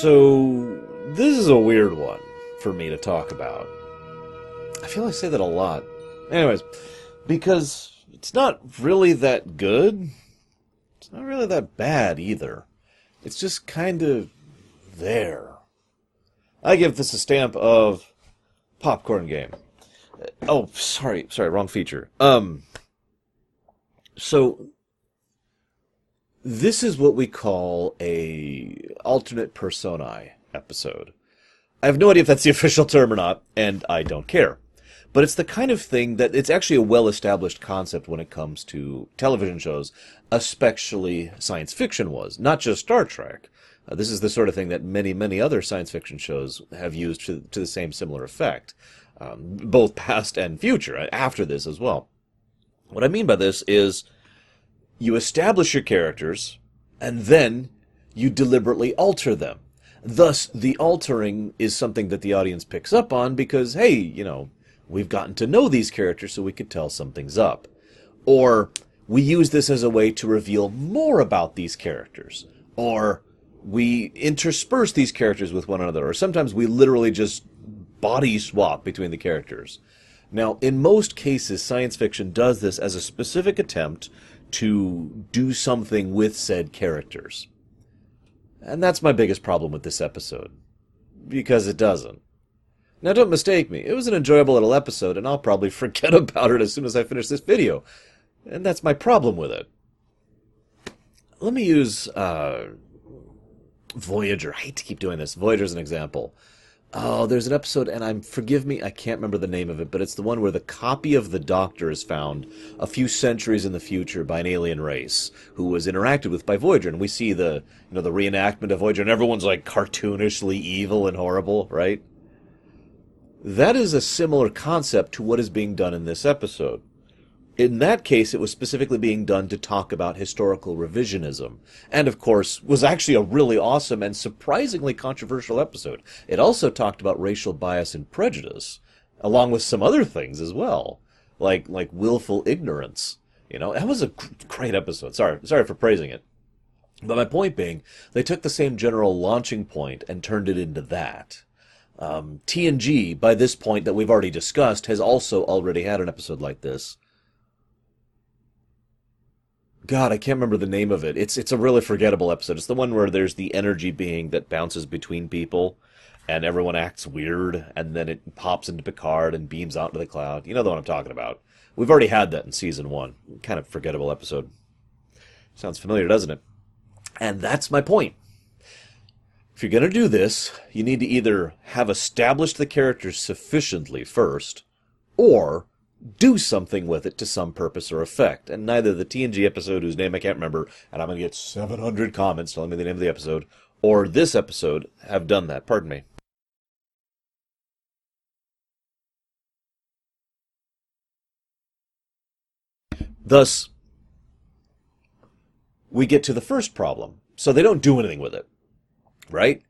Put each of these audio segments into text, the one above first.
So, this is a weird one for me to talk about. I feel I say that a lot. Anyways, because it's not really that good. It's not really that bad either. It's just kind of there. I give this a stamp of popcorn game. Oh, sorry, sorry, wrong feature. Um, so this is what we call a alternate personae episode. I have no idea if that's the official term or not, and I don't care. But it's the kind of thing that it's actually a well established concept when it comes to television shows, especially science fiction was, not just Star Trek. Uh, this is the sort of thing that many, many other science fiction shows have used to, to the same similar effect, um, both past and future, uh, after this as well. What I mean by this is you establish your characters, and then you deliberately alter them. Thus, the altering is something that the audience picks up on because, hey, you know, we've gotten to know these characters so we could tell something's up. Or, we use this as a way to reveal more about these characters. Or, we intersperse these characters with one another. Or sometimes we literally just body swap between the characters. Now, in most cases, science fiction does this as a specific attempt to do something with said characters. And that's my biggest problem with this episode. Because it doesn't. Now don't mistake me, it was an enjoyable little episode, and I'll probably forget about it as soon as I finish this video. And that's my problem with it. Let me use, uh, Voyager. I hate to keep doing this. Voyager as an example. Oh, there's an episode, and I'm forgive me, I can't remember the name of it, but it's the one where the copy of the Doctor is found a few centuries in the future by an alien race who was interacted with by Voyager, and we see the you know the reenactment of Voyager, and everyone's like cartoonishly evil and horrible, right? That is a similar concept to what is being done in this episode. In that case, it was specifically being done to talk about historical revisionism. And of course, was actually a really awesome and surprisingly controversial episode. It also talked about racial bias and prejudice, along with some other things as well. Like, like willful ignorance. You know, that was a great episode. Sorry, sorry for praising it. But my point being, they took the same general launching point and turned it into that. Um, TNG, by this point that we've already discussed, has also already had an episode like this. God, I can't remember the name of it. It's it's a really forgettable episode. It's the one where there's the energy being that bounces between people, and everyone acts weird, and then it pops into Picard and beams out into the cloud. You know the one I'm talking about. We've already had that in season one. Kind of forgettable episode. Sounds familiar, doesn't it? And that's my point. If you're going to do this, you need to either have established the characters sufficiently first, or do something with it to some purpose or effect. And neither the TNG episode, whose name I can't remember, and I'm going to get 700 comments telling me the name of the episode, or this episode have done that. Pardon me. Thus, we get to the first problem. So they don't do anything with it. Right?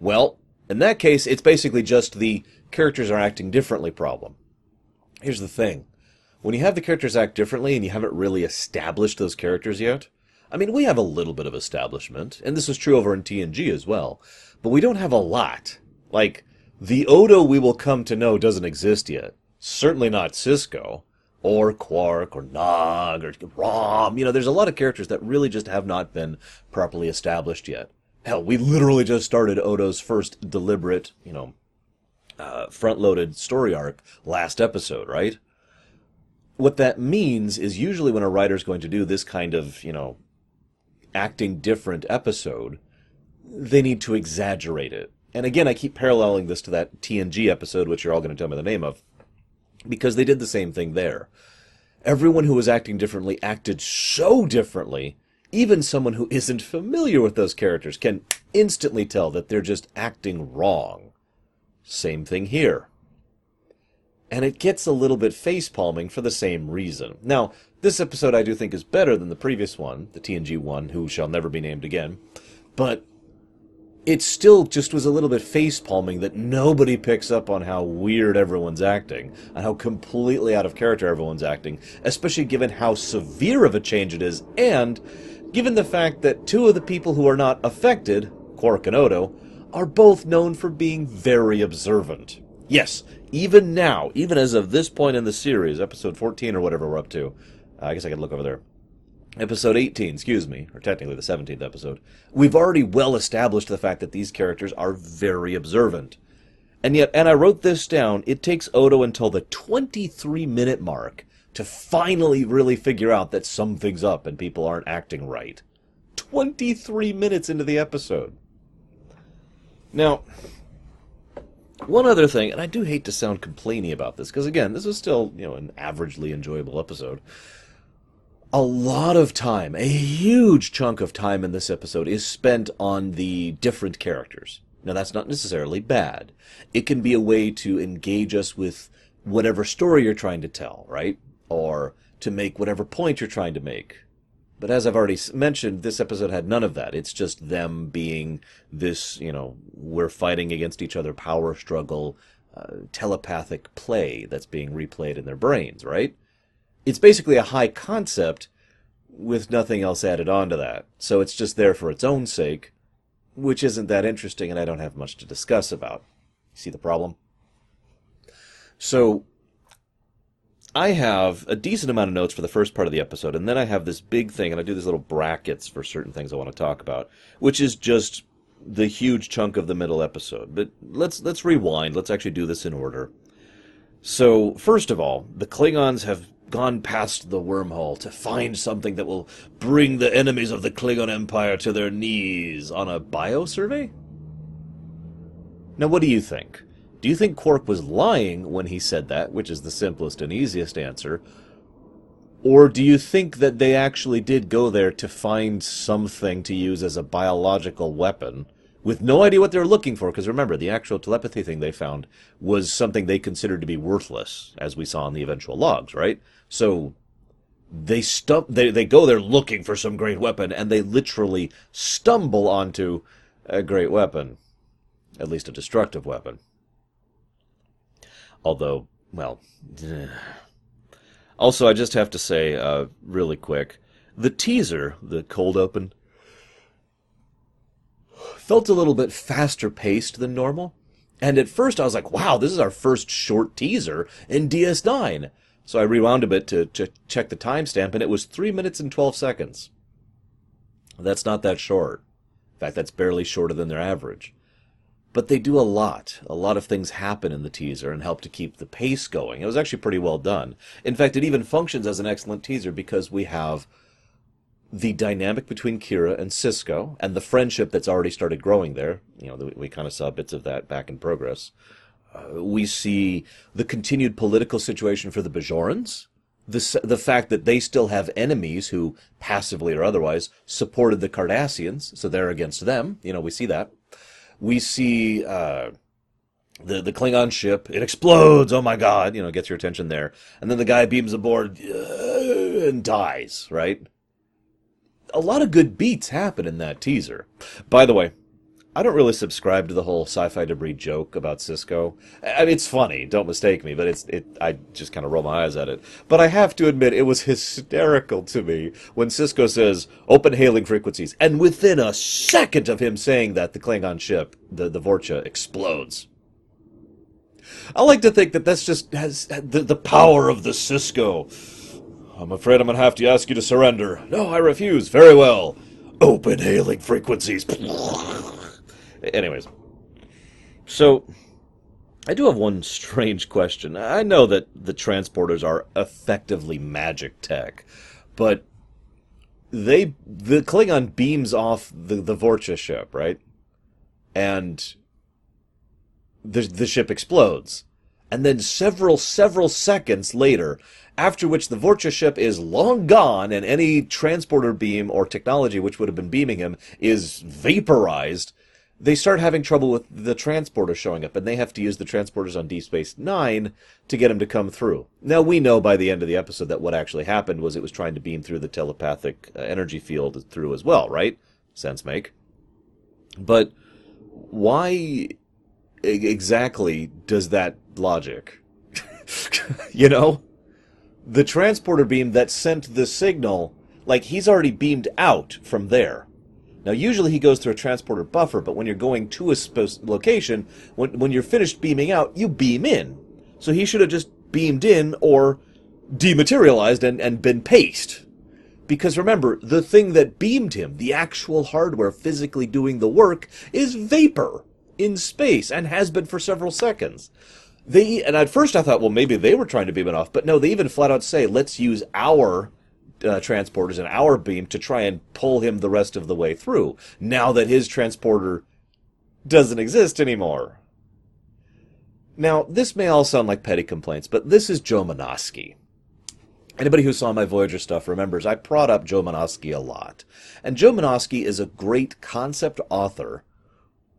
Well, in that case, it's basically just the characters are acting differently problem. Here's the thing. When you have the characters act differently and you haven't really established those characters yet, I mean, we have a little bit of establishment, and this is true over in TNG as well, but we don't have a lot. Like, the Odo we will come to know doesn't exist yet. Certainly not Sisko, or Quark, or Nog, or Rom. You know, there's a lot of characters that really just have not been properly established yet. Hell, we literally just started Odo's first deliberate, you know, uh, front-loaded story arc last episode, right? What that means is usually when a writer's going to do this kind of, you know, acting different episode, they need to exaggerate it. And again, I keep paralleling this to that TNG episode, which you're all going to tell me the name of, because they did the same thing there. Everyone who was acting differently acted so differently, even someone who isn't familiar with those characters can instantly tell that they're just acting wrong. Same thing here. And it gets a little bit face-palming for the same reason. Now, this episode I do think is better than the previous one, the TNG one, who shall never be named again, but it still just was a little bit face-palming that nobody picks up on how weird everyone's acting, and how completely out of character everyone's acting, especially given how severe of a change it is, and given the fact that two of the people who are not affected, Quark and Odo, are both known for being very observant. Yes, even now, even as of this point in the series, episode 14 or whatever we're up to, uh, I guess I could look over there. Episode 18, excuse me, or technically the 17th episode, we've already well established the fact that these characters are very observant. And yet, and I wrote this down, it takes Odo until the 23 minute mark to finally really figure out that something's up and people aren't acting right. 23 minutes into the episode. Now, one other thing, and I do hate to sound complainy about this, because again, this is still, you know, an averagely enjoyable episode. A lot of time, a huge chunk of time in this episode is spent on the different characters. Now, that's not necessarily bad. It can be a way to engage us with whatever story you're trying to tell, right? Or to make whatever point you're trying to make. But as I've already mentioned, this episode had none of that. It's just them being this, you know, we're fighting against each other power struggle, uh, telepathic play that's being replayed in their brains, right? It's basically a high concept with nothing else added on to that. So it's just there for its own sake, which isn't that interesting and I don't have much to discuss about. See the problem? So I have a decent amount of notes for the first part of the episode, and then I have this big thing, and I do these little brackets for certain things I want to talk about, which is just the huge chunk of the middle episode. But let's let's rewind. Let's actually do this in order. So, first of all, the Klingons have gone past the wormhole to find something that will bring the enemies of the Klingon Empire to their knees on a bio survey? Now, what do you think? Do you think Quark was lying when he said that, which is the simplest and easiest answer? Or do you think that they actually did go there to find something to use as a biological weapon with no idea what they were looking for? Because remember, the actual telepathy thing they found was something they considered to be worthless, as we saw in the eventual logs, right? So they stump they, they go there looking for some great weapon and they literally stumble onto a great weapon. At least a destructive weapon. Although, well. Also, I just have to say, uh, really quick, the teaser, the cold open, felt a little bit faster paced than normal. And at first I was like, wow, this is our first short teaser in DS9. So I rewound a bit to, check the timestamp, and it was 3 minutes and 12 seconds. That's not that short. In fact, that's barely shorter than their average. But they do a lot. A lot of things happen in the teaser and help to keep the pace going. It was actually pretty well done. In fact, it even functions as an excellent teaser because we have the dynamic between Kira and Sisko and the friendship that's already started growing there. You know, we kind of saw bits of that back in progress. Uh, we see the continued political situation for the Bajorans. The, the fact that they still have enemies who, passively or otherwise, supported the Cardassians, so they're against them. You know, we see that we see uh, the the Klingon ship. It explodes. Oh my god! You know, gets your attention there, and then the guy beams aboard and dies. Right. A lot of good beats happen in that teaser. By the way, I don't really subscribe to the whole sci-fi debris joke about Sisko. I mean, it's funny, don't mistake me, but it's it. I just kind of roll my eyes at it. But I have to admit, it was hysterical to me when Sisko says "open hailing frequencies," and within a second of him saying that, the Klingon ship, the the Vorcha, explodes. I like to think that that's just has the the power of the Sisko. I'm afraid I'm gonna have to ask you to surrender. No, I refuse. Very well. Open hailing frequencies. Anyways, so I do have one strange question. I know that the transporters are effectively magic tech, but they the Klingon beams off the the Vorcha ship, right? And the the ship explodes. And then several several seconds later, after which the Vorcha ship is long gone and any transporter beam or technology which would have been beaming him is vaporized, they start having trouble with the transporter showing up, and they have to use the transporters on Deep Space Nine to get him to come through. Now, we know by the end of the episode that what actually happened was it was trying to beam through the telepathic uh, energy field through as well, right? Sense make. But why exactly does that logic? you know? The transporter beam that sent the signal, like, he's already beamed out from there Now, usually he goes through a transporter buffer, but when you're going to a location, when, when you're finished beaming out, you beam in. So he should have just beamed in or dematerialized and, and been paced. Because remember, the thing that beamed him, the actual hardware physically doing the work, is vapor in space and has been for several seconds. They and at first I thought, well, maybe they were trying to beam it off, but no, they even flat out say, let's use our uh, transporters and our beam to try and pull him the rest of the way through. Now that his transporter doesn't exist anymore. Now, this may all sound like petty complaints, but this is Joe Menosky. Anybody who saw my Voyager stuff remembers I prod up Joe Menosky a lot. And Joe Menosky is a great concept author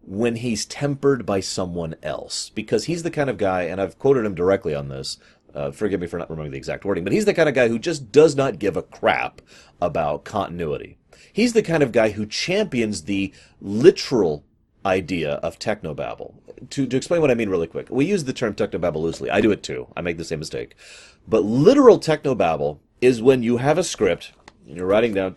when he's tempered by someone else. Because he's the kind of guy, and I've quoted him directly on this, uh, forgive me for not remembering the exact wording, but he's the kind of guy who just does not give a crap about continuity. He's the kind of guy who champions the literal idea of technobabble. To, to explain what I mean really quick, we use the term technobabble loosely. I do it too. I make the same mistake. But literal technobabble is when you have a script and you're writing down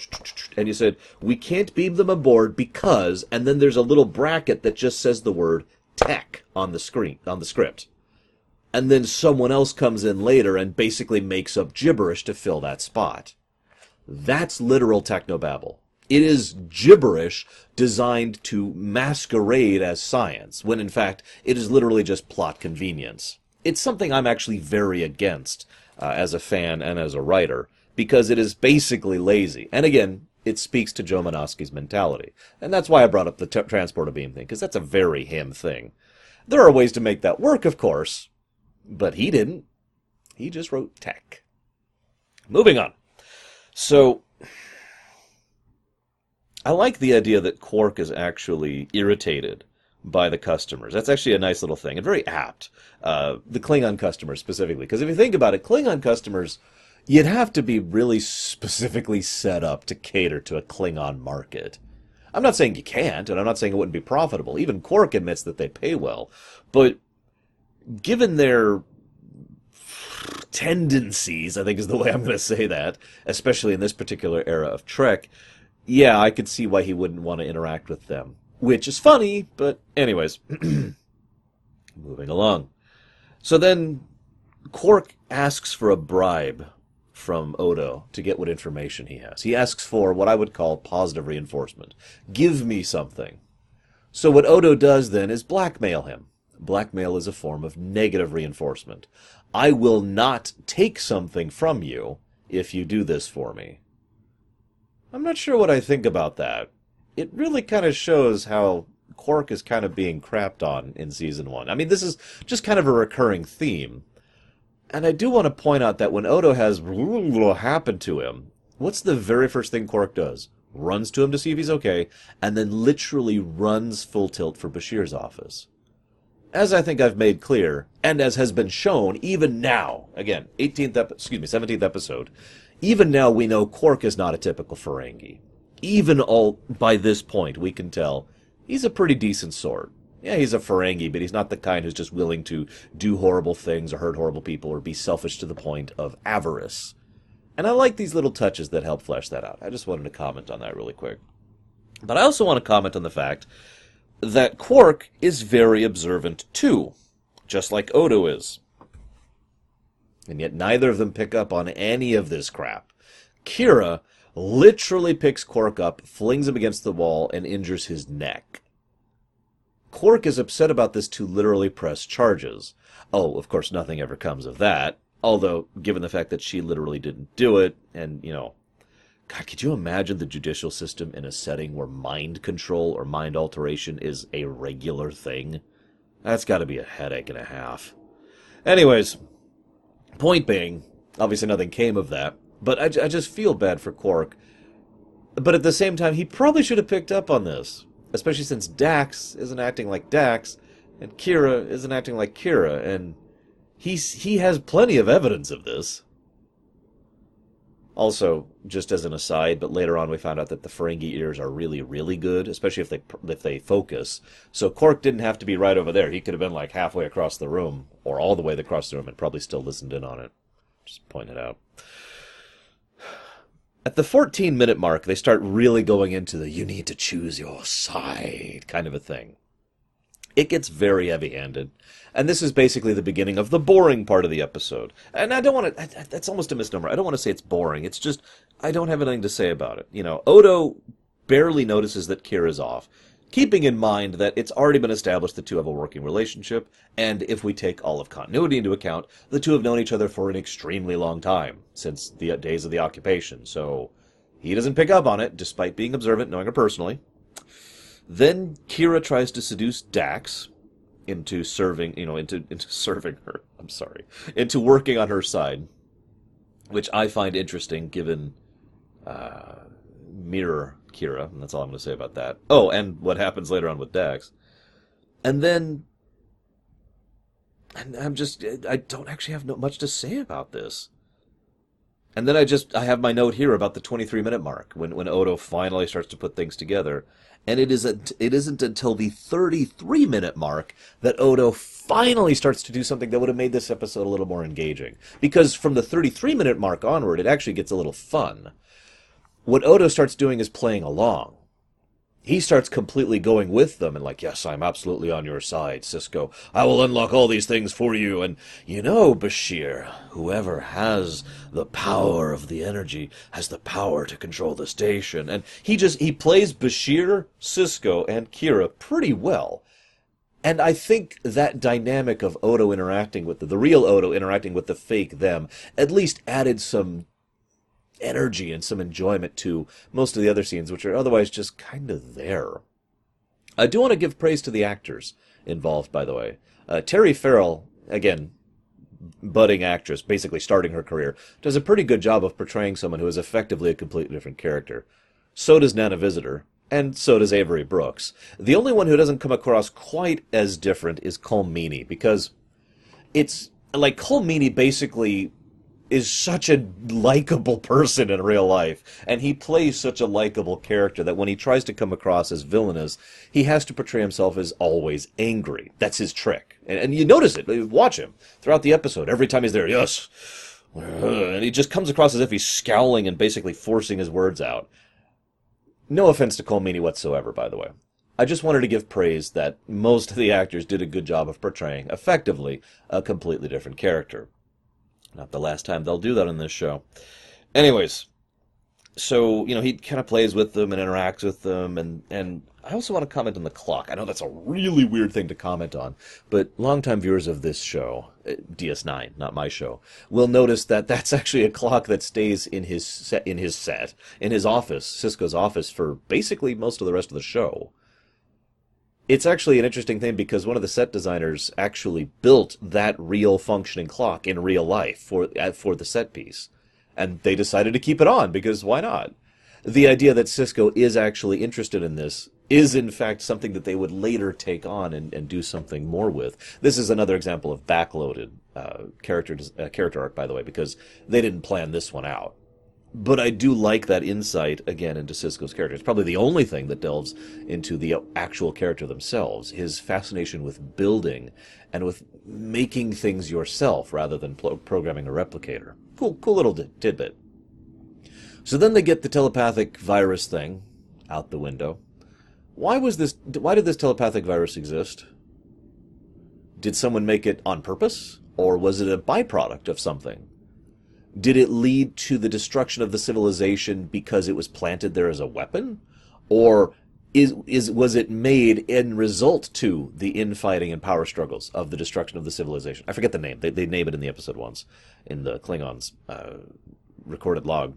and you said, we can't beam them aboard because, and then there's a little bracket that just says the word tech on the screen, on the script. And then someone else comes in later and basically makes up gibberish to fill that spot. That's literal technobabble. It is gibberish designed to masquerade as science, when in fact it is literally just plot convenience. It's something I'm actually very against uh, as a fan and as a writer, because it is basically lazy. And again, it speaks to Joe Menosky's mentality. And that's why I brought up the t- transporter beam thing, because that's a very him thing. There are ways to make that work, of course, but he didn't. He just wrote tech. Moving on. So, I like the idea that Quark is actually irritated by the customers. That's actually a nice little thing and very apt. Uh, the Klingon customers specifically, because if you think about it, Klingon customers, you'd have to be really specifically set up to cater to a Klingon market. I'm not saying you can't, and I'm not saying it wouldn't be profitable. Even Quark admits that they pay well, but given their tendencies, I think is the way I'm going to say that, especially in this particular era of Trek, yeah, I could see why he wouldn't want to interact with them. Which is funny, but anyways. Moving along. So then Quark asks for a bribe from Odo to get what information he has. He asks for what I would call positive reinforcement. Give me something. So what Odo does then is blackmail him. Blackmail is a form of negative reinforcement. I will not take something from you if you do this for me. I'm not sure what I think about that. It really kind of shows how Quark is kind of being crapped on in season one. I mean, this is just kind of a recurring theme. And I do want to point out that when Odo has happen to him, what's the very first thing Quark does? Runs to him to see if he's okay, and then literally runs full tilt for Bashir's office. As I think I've made clear, and as has been shown even now, again, 18th, ep- excuse me, 17th episode, even now we know Quark is not a typical Ferengi. Even all by this point we can tell he's a pretty decent sort. Yeah, he's a Ferengi, but he's not the kind who's just willing to do horrible things or hurt horrible people or be selfish to the point of avarice. And I like these little touches that help flesh that out. I just wanted to comment on that really quick. But I also want to comment on the fact that Quark is very observant too, just like Odo is. And yet neither of them pick up on any of this crap. Kira literally picks Quark up, flings him against the wall, and injures his neck. Quark is upset about this to literally press charges. Oh, of course, nothing ever comes of that. Although, given the fact that she literally didn't do it, and, you know, God, could you imagine the judicial system in a setting where mind control or mind alteration is a regular thing? That's got to be a headache and a half. Anyways, Point being, obviously nothing came of that, but I, I just feel bad for Quark. But at the same time, he probably should have picked up on this, especially since Dax isn't acting like Dax, and Kira isn't acting like Kira, and he's he has plenty of evidence of this. Also, just as an aside, but later on we found out that the Ferengi ears are really, really good, especially if they if they focus. So Quark didn't have to be right over there. He could have been like halfway across the room, or all the way across the room, and probably still listened in on it. Just point it out. At the 14 minute mark, they start really going into the you need to choose your side kind of a thing. It gets very heavy handed. And this is basically the beginning of the boring part of the episode. And I don't want to, that's almost a misnomer. I don't want to say it's boring. It's just, I don't have anything to say about it. You know, Odo barely notices that Kira's off keeping in mind that it's already been established the two have a working relationship, and if we take all of continuity into account, the two have known each other for an extremely long time, since the days of the occupation, so he doesn't pick up on it, despite being observant, knowing her personally. Then Kira tries to seduce Dax into serving, you know, into, into serving her, I'm sorry, into working on her side, which I find interesting given, uh, mirror Kira, and that's all I'm going to say about that. Oh, and what happens later on with Dax. And then, and I'm just, I don't actually have much to say about this. And then I just, I have my note here about the 23 minute mark when, when Odo finally starts to put things together. And it, is a, it isn't until the 33 minute mark that Odo finally starts to do something that would have made this episode a little more engaging. Because from the 33 minute mark onward, it actually gets a little fun what Odo starts doing is playing along. He starts completely going with them and like, yes, I'm absolutely on your side, Sisko. I will unlock all these things for you. And you know, Bashir, whoever has the power of the energy has the power to control the station. And he just, he plays Bashir, Sisko, and Kira pretty well. And I think that dynamic of Odo interacting with the, the real Odo interacting with the fake them at least added some energy and some enjoyment to most of the other scenes, which are otherwise just kind of there. I do want to give praise to the actors involved, by the way. Uh, Terry Farrell, again, budding actress, basically starting her career, does a pretty good job of portraying someone who is effectively a completely different character. So does Nana Visitor, and so does Avery Brooks. The only one who doesn't come across quite as different is Colm Meaney, because it's like Colm Meaney basically is such a likable person in real life, and he plays such a likable character that when he tries to come across as villainous, he has to portray himself as always angry. That's his trick, and, and you notice it. Watch him throughout the episode. Every time he's there, yes, and he just comes across as if he's scowling and basically forcing his words out. No offense to Meaney whatsoever, by the way. I just wanted to give praise that most of the actors did a good job of portraying, effectively, a completely different character. Not the last time they'll do that on this show. Anyways, so you know he kind of plays with them and interacts with them, and and I also want to comment on the clock. I know that's a really weird thing to comment on, but longtime viewers of this show, uh, DS9, not my show, will notice that that's actually a clock that stays in his set, in his set, in his office, Sisko's office, for basically most of the rest of the show it's actually an interesting thing because one of the set designers actually built that real functioning clock in real life for for the set piece, and they decided to keep it on because why not? The idea that Sisko is actually interested in this is in fact something that they would later take on and, and do something more with. This is another example of backloaded uh, character uh, character arc, by the way, because they didn't plan this one out but I do like that insight again into Sisko's character. It's probably the only thing that delves into the actual character themselves. His fascination with building and with making things yourself rather than pro- programming a replicator. Cool, cool little tidbit. So then they get the telepathic virus thing out the window. Why was this? Why did this telepathic virus exist? Did someone make it on purpose, or was it a byproduct of something? Did it lead to the destruction of the civilization because it was planted there as a weapon? Or is is was it made in result to the infighting and power struggles of the destruction of the civilization? I forget the name. They, they name it in the episode once in the klingons uh, recorded log.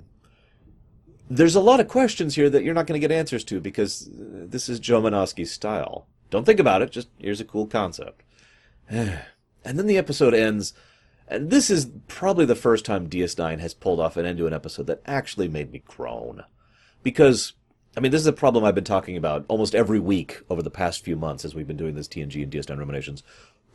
There's a lot of questions here that you're not going to get answers to because this is joe Menosky's style. Don't think about it just here's a cool concept. And then the episode ends and this is probably the first time DS9 has pulled off an end to an episode that actually made me groan. Because, I mean, this is a problem I've been talking about almost every week over the past few months as we've been doing this TNG and DS9 Ruminations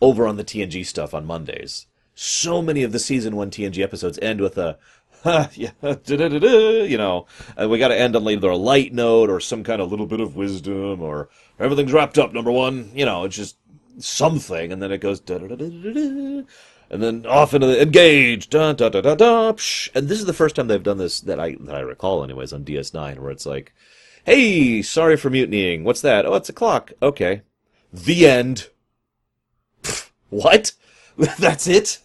over on the TNG stuff on Mondays. So many of the season one TNG episodes end with a, yeah, you know, we got to end on either a light note or some kind of little bit of wisdom or everything's wrapped up, number one. You know, it's just something, and then it goes da da da da da and then off into the engage. Psh. And this is the first time they've done this that I that I recall, anyways, on DS9, where it's like, "Hey, sorry for mutinying. What's that? Oh, it's a clock. Okay, the end." What? That's it?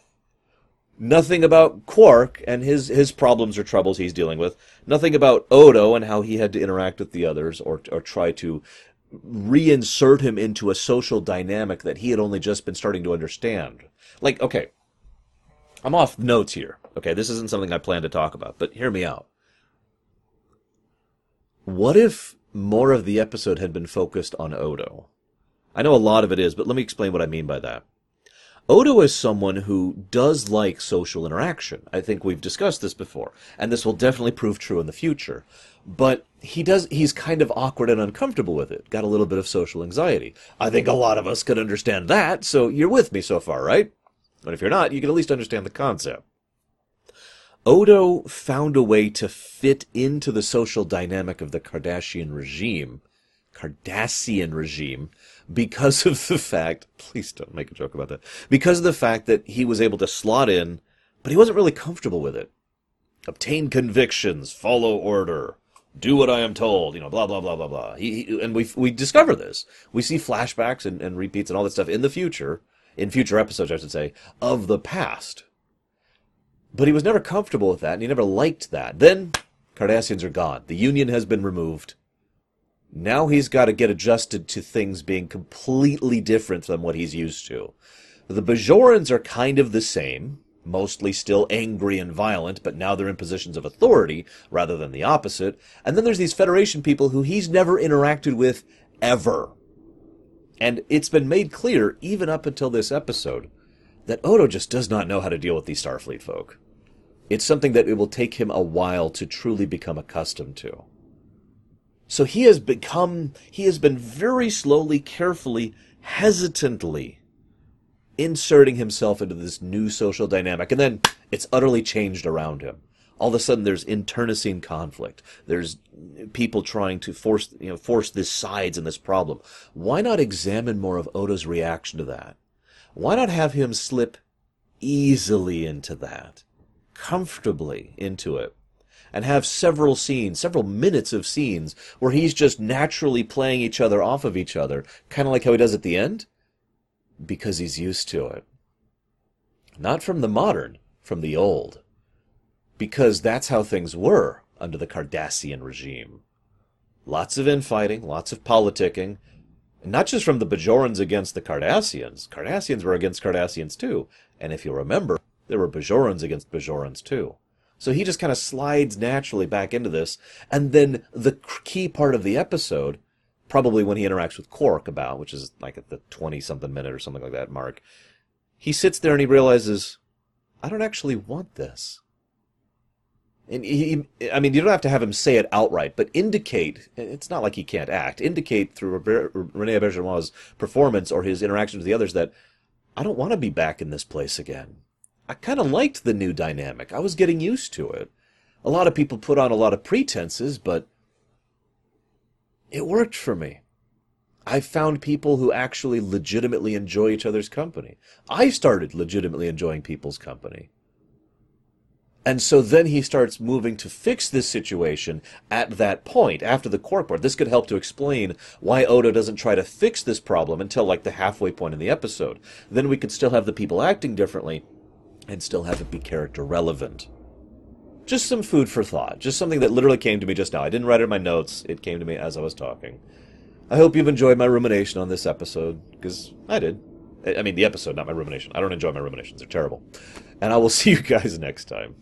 Nothing about Quark and his, his problems or troubles he's dealing with. Nothing about Odo and how he had to interact with the others or, or try to reinsert him into a social dynamic that he had only just been starting to understand. Like, okay, I'm off notes here. Okay, this isn't something I plan to talk about, but hear me out. What if more of the episode had been focused on Odo? I know a lot of it is, but let me explain what I mean by that. Odo is someone who does like social interaction. I think we've discussed this before, and this will definitely prove true in the future. But he does he's kind of awkward and uncomfortable with it. Got a little bit of social anxiety. I think a lot of us could understand that, so you're with me so far, right? But if you're not, you can at least understand the concept. Odo found a way to fit into the social dynamic of the Cardassian regime, Cardassian regime, because of the fact, please don't make a joke about that, because of the fact that he was able to slot in, but he wasn't really comfortable with it. Obtain convictions, follow order, do what I am told, you know, blah, blah, blah, blah, blah. He, he, and we, we discover this. We see flashbacks and, and repeats and all that stuff in the future, in future episodes, I should say, of the past. But he was never comfortable with that, and he never liked that. Then, Cardassians are gone. The Union has been removed. Now he's got to get adjusted to things being completely different than what he's used to. The Bajorans are kind of the same, mostly still angry and violent, but now they're in positions of authority rather than the opposite. And then there's these Federation people who he's never interacted with ever. And it's been made clear, even up until this episode, that Odo just does not know how to deal with these Starfleet folk. It's something that it will take him a while to truly become accustomed to. So he has become, he has been very slowly, carefully, hesitantly inserting himself into this new social dynamic. And then it's utterly changed around him. All of a sudden there's internecine conflict. There's people trying to force, you know, force this sides in this problem. Why not examine more of Odo's reaction to that? Why not have him slip easily into that? Comfortably into it? And have several scenes, several minutes of scenes where he's just naturally playing each other off of each other, kind of like how he does at the end, because he's used to it. Not from the modern, from the old. Because that's how things were under the Cardassian regime. Lots of infighting, lots of politicking, not just from the Bajorans against the Cardassians. Cardassians were against Cardassians too, and if you remember, there were Bajorans against Bajorans too. So he just kind of slides naturally back into this. And then the key part of the episode, probably when he interacts with Quark about, which is like at the 20 something minute or something like that mark, he sits there and he realizes, I don't actually want this. And he, I mean, you don't have to have him say it outright, but indicate, it's not like he can't act, indicate through Rene Auberjonois' performance or his interactions with the others that I don't want to be back in this place again. I kind of liked the new dynamic. I was getting used to it. A lot of people put on a lot of pretenses, but it worked for me. I found people who actually legitimately enjoy each other's company. I started legitimately enjoying people's company. And so then he starts moving to fix this situation at that point, after the court board. This could help to explain why Odo doesn't try to fix this problem until like the halfway point in the episode. Then we could still have the people acting differently, and still have it be character relevant. Just some food for thought. Just something that literally came to me just now. I didn't write it in my notes. It came to me as I was talking. I hope you've enjoyed my rumination on this episode, because I did. I mean, the episode, not my rumination. I don't enjoy my ruminations. They're terrible. And I will see you guys next time.